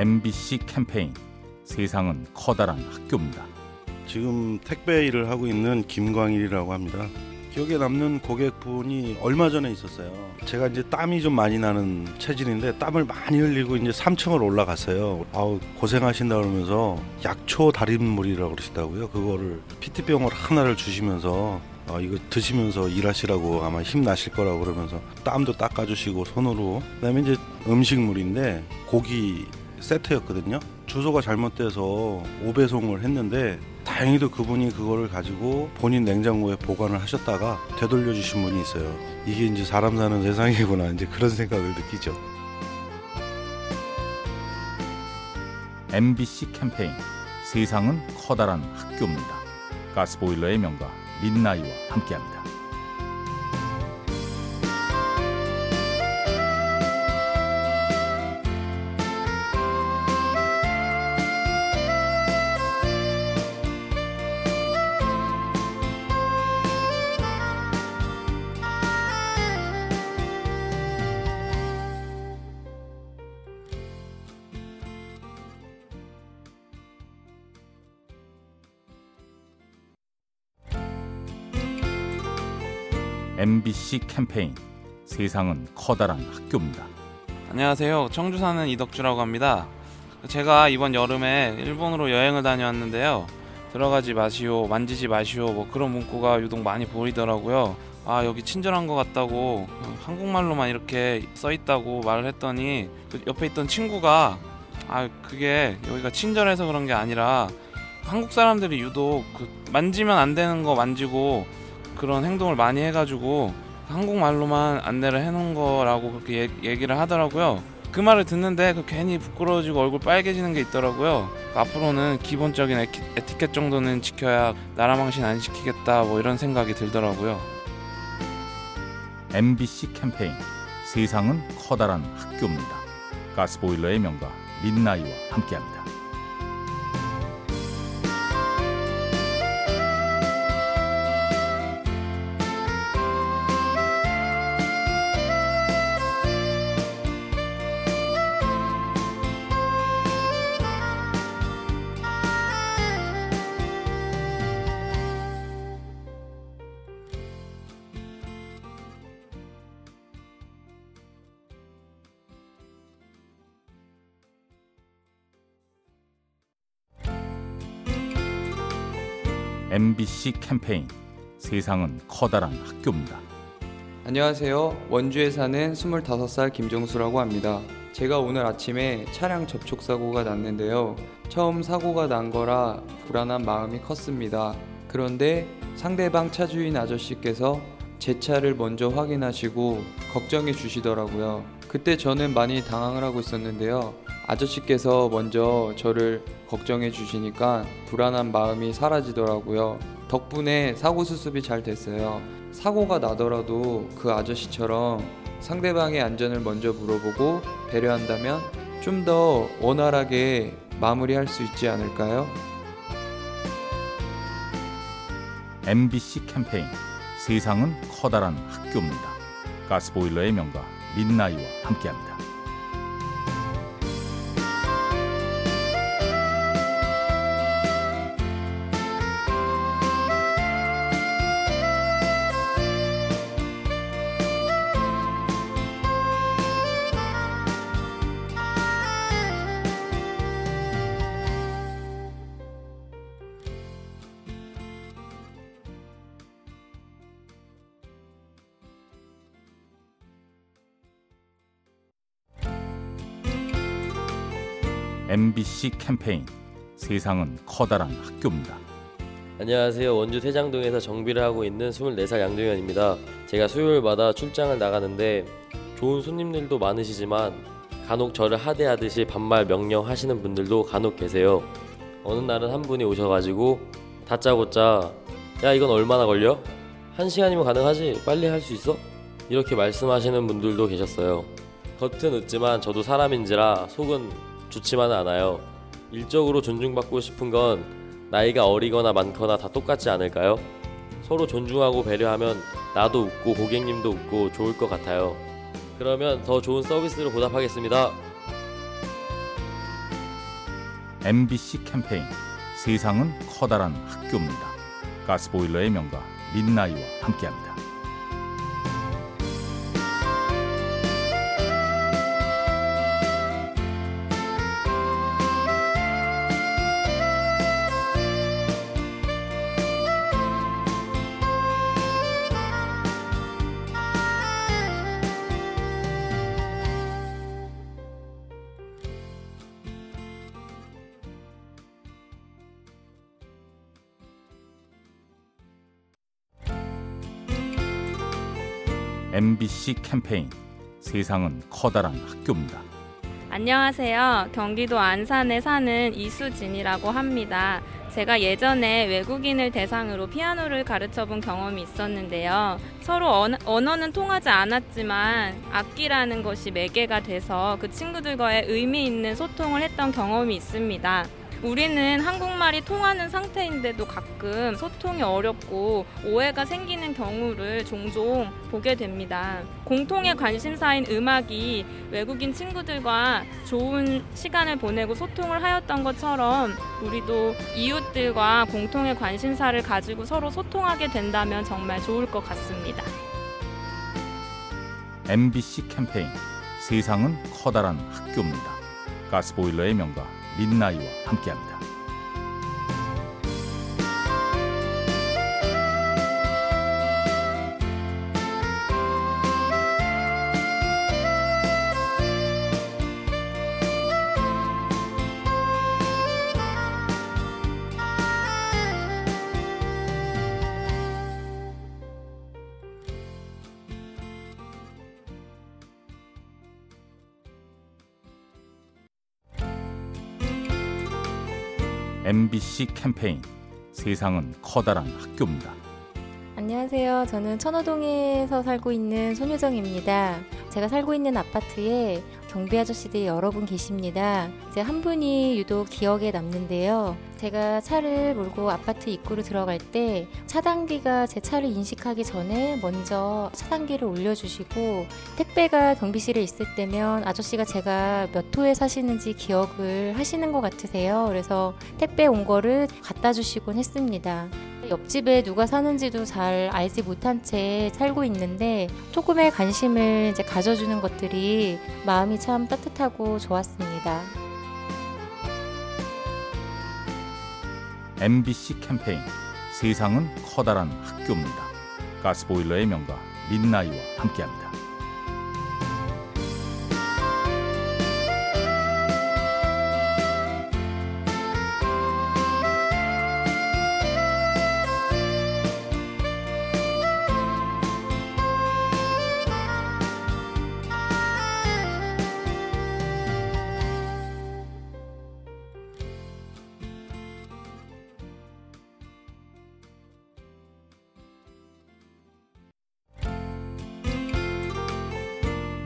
MBC 캠페인 세상은 커다란 학교입니다. 지금 택배 일을 하고 있는 김광일이라고 합니다. 기억에 남는 고객분이 얼마 전에 있었어요. 제가 이제 땀이 좀 많이 나는 체질인데 땀을 많이 흘리고 이제 3층을 올라갔어요. 아우 고생하신다 그러면서 약초 달인물이라고 그러시더라고요. 그거를 피트병을 하나를 주시면서 어, 이거 드시면서 일하시라고 아마 힘 나실 거라고 그러면서 땀도 닦아주시고 손으로 그다음에 이제 음식물인데 고기 세트였거든요. 주소가 잘못돼서 오배송을 했는데 다행히도 그분이 그거를 가지고 본인 냉장고에 보관을 하셨다가 되돌려 주신 분이 있어요. 이게 이제 사람 사는 세상이구나 이제 그런 생각을 느끼죠. MBC 캠페인 세상은 커다란 학교입니다. 가스보일러의 명가 민나이와 함께합니다. MBC 캠페인 세상은 커다란 학교입니다. 안녕하세요. 청주 사는 이덕주라고 합니다. 제가 이번 여름에 일본으로 여행을 다녀왔는데요. 들어가지 마시오, 만지지 마시오, 뭐 그런 문구가 유독 많이 보이더라고요. 아 여기 친절한 것 같다고 한국말로만 이렇게 써 있다고 말을 했더니 그 옆에 있던 친구가 아 그게 여기가 친절해서 그런 게 아니라 한국 사람들이 유독 그 만지면 안 되는 거 만지고 그런 행동을 많이 해가지고 한국말로만 안내를 해놓은 거라고 그렇게 얘 기를 하더라고요. 그 말을 듣는데 그 괜히 부끄러워지고 얼굴 빨개지는 게 있더라고요. 앞으로는 기본적인 에티, 에티켓 정도는 지켜야 나라 망신 안 시키겠다 뭐 이런 생각이 들더라고요. MBC 캠페인 세상은 커다란 학교입니다. 가스보일러의 명가 민나이와 함께합니다. MBC 캠페인 세상은 커다란 학교입니다. 안녕하세요. 원주에 사는 25살 김정수라고 합니다. 제가 오늘 아침에 차량 접촉 사고가 났는데요. 처음 사고가 난 거라 불안한 마음이 컸습니다. 그런데 상대방 차주인 아저씨께서 제 차를 먼저 확인하시고 걱정해 주시더라고요. 그때 저는 많이 당황을 하고 있었는데요. 아저씨께서 먼저 저를 걱정해 주시니까 불안한 마음이 사라지더라고요. 덕분에 사고 수습이 잘 됐어요. 사고가 나더라도 그 아저씨처럼 상대방의 안전을 먼저 물어보고 배려한다면 좀 더 원활하게 마무리할 수 있지 않을까요? MBC 캠페인 세상은 커다란 학교입니다. 가스보일러의 명가 민나이와 함께합니다. MBC 캠페인 세상은 커다란 학교입니다. 안녕하세요. 원주 태장동에서 정비를 하고 있는 24살 양동현입니다. 제가 수요일마다 출장을 나가는데 좋은 손님들도 많으시지만 간혹 저를 하대하듯이 반말 명령하시는 분들도 간혹 계세요. 어느 날은 한 분이 오셔가지고 다짜고짜 야 이건 얼마나 걸려? 한 시간이면 가능하지 빨리 할 수 있어? 이렇게 말씀하시는 분들도 계셨어요. 겉은 웃지만 저도 사람인지라 속은 좋지만은 않아요. 일적으로 존중받고 싶은 건 나이가 어리거나 많거나 다 똑같지 않을까요? 서로 존중하고 배려하면 나도 웃고 고객님도 웃고 좋을 것 같아요. 그러면 더 좋은 서비스로 보답하겠습니다. MBC 캠페인 세상은 커다란 학교입니다. 가스보일러의 명가 민나이와 함께합니다. MBC 캠페인 세상은 커다란 학교입니다. 안녕하세요. 경기도 안산에 사는 이수진이라고 합니다. 제가 예전에 외국인을 대상으로 피아노를 가르쳐 본 경험이 있었는데요. 서로 언, 언어는 통하지 않았지만 악기라는 것이 매개가 돼서 그 친구들과의 의미 있는 소통을 했던 경험이 있습니다. 우리는 한국말이 통하는 상태인데도 가끔 소통이 어렵고 오해가 생기는 경우를 종종 보게 됩니다. 공통의 관심사인 음악이 외국인 친구들과 좋은 시간을 보내고 소통을 하였던 것처럼 우리도 이웃들과 공통의 관심사를 가지고 서로 소통하게 된다면 정말 좋을 것 같습니다. MBC 캠페인 세상은 커다란 학교입니다. 가스보일러의 명가 민나이와 함께합니다. MBC 캠페인 세상은 커다란 학교입니다. 안녕하세요. 저는 천호동에서 살고 있는 손효정입니다. 제가 살고 있는 아파트에 경비 아저씨들이 여러 분 계십니다. 이제 한 분이 유독 기억에 남는데요. 제가 차를 몰고 아파트 입구로 들어갈 때 차단기가 제 차를 인식하기 전에 먼저 차단기를 올려주시고 택배가 경비실에 있을 때면 아저씨가 제가 몇 호에 사시는지 기억을 하시는 것 같으세요. 그래서 택배 온 거를 갖다 주시곤 했습니다. 옆집에 누가 사는지도 잘 알지 못한 채 살고 있는데 조금의 관심을 이제 가져주는 것들이 마음이 참 따뜻하고 좋았습니다. MBC 캠페인 세상은 커다란 학교입니다. 가스보일러의 명가 민나이와 함께합니다.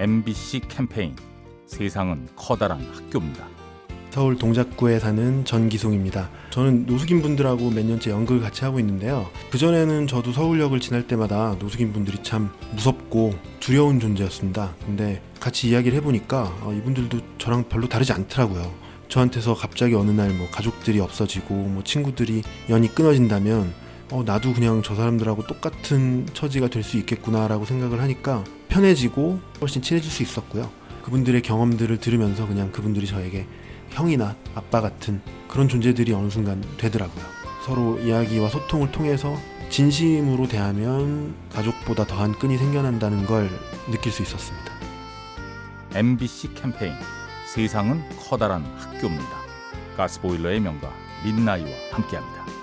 MBC 캠페인 세상은 커다란 학교입니다. 서울 동작구에 사는 전기송입니다. 저는 노숙인 분들하고 몇 년째 연극을 같이 하고 있는데요. 그전에는 저도 서울역을 지날 때마다 노숙인 분들이 참 무섭고 두려운 존재였습니다. 근데 같이 이야기를 해보니까 어, 이분들도 저랑 별로 다르지 않더라고요. 저한테서 갑자기 어느 날 뭐 가족들이 없어지고 뭐 친구들이 연이 끊어진다면 어, 나도 그냥 저 사람들하고 똑같은 처지가 될 수 있겠구나라고 생각을 하니까 편해지고 훨씬 친해질 수 있었고요. 그분들의 경험들을 들으면서 그냥 그분들이 저에게 형이나 아빠 같은 그런 존재들이 어느 순간 되더라고요. 서로 이야기와 소통을 통해서 진심으로 대하면 가족보다 더한 끈이 생겨난다는 걸 느낄 수 있었습니다. MBC 캠페인 세상은 커다란 학교입니다. 가스보일러의 명가 민나이와 함께합니다.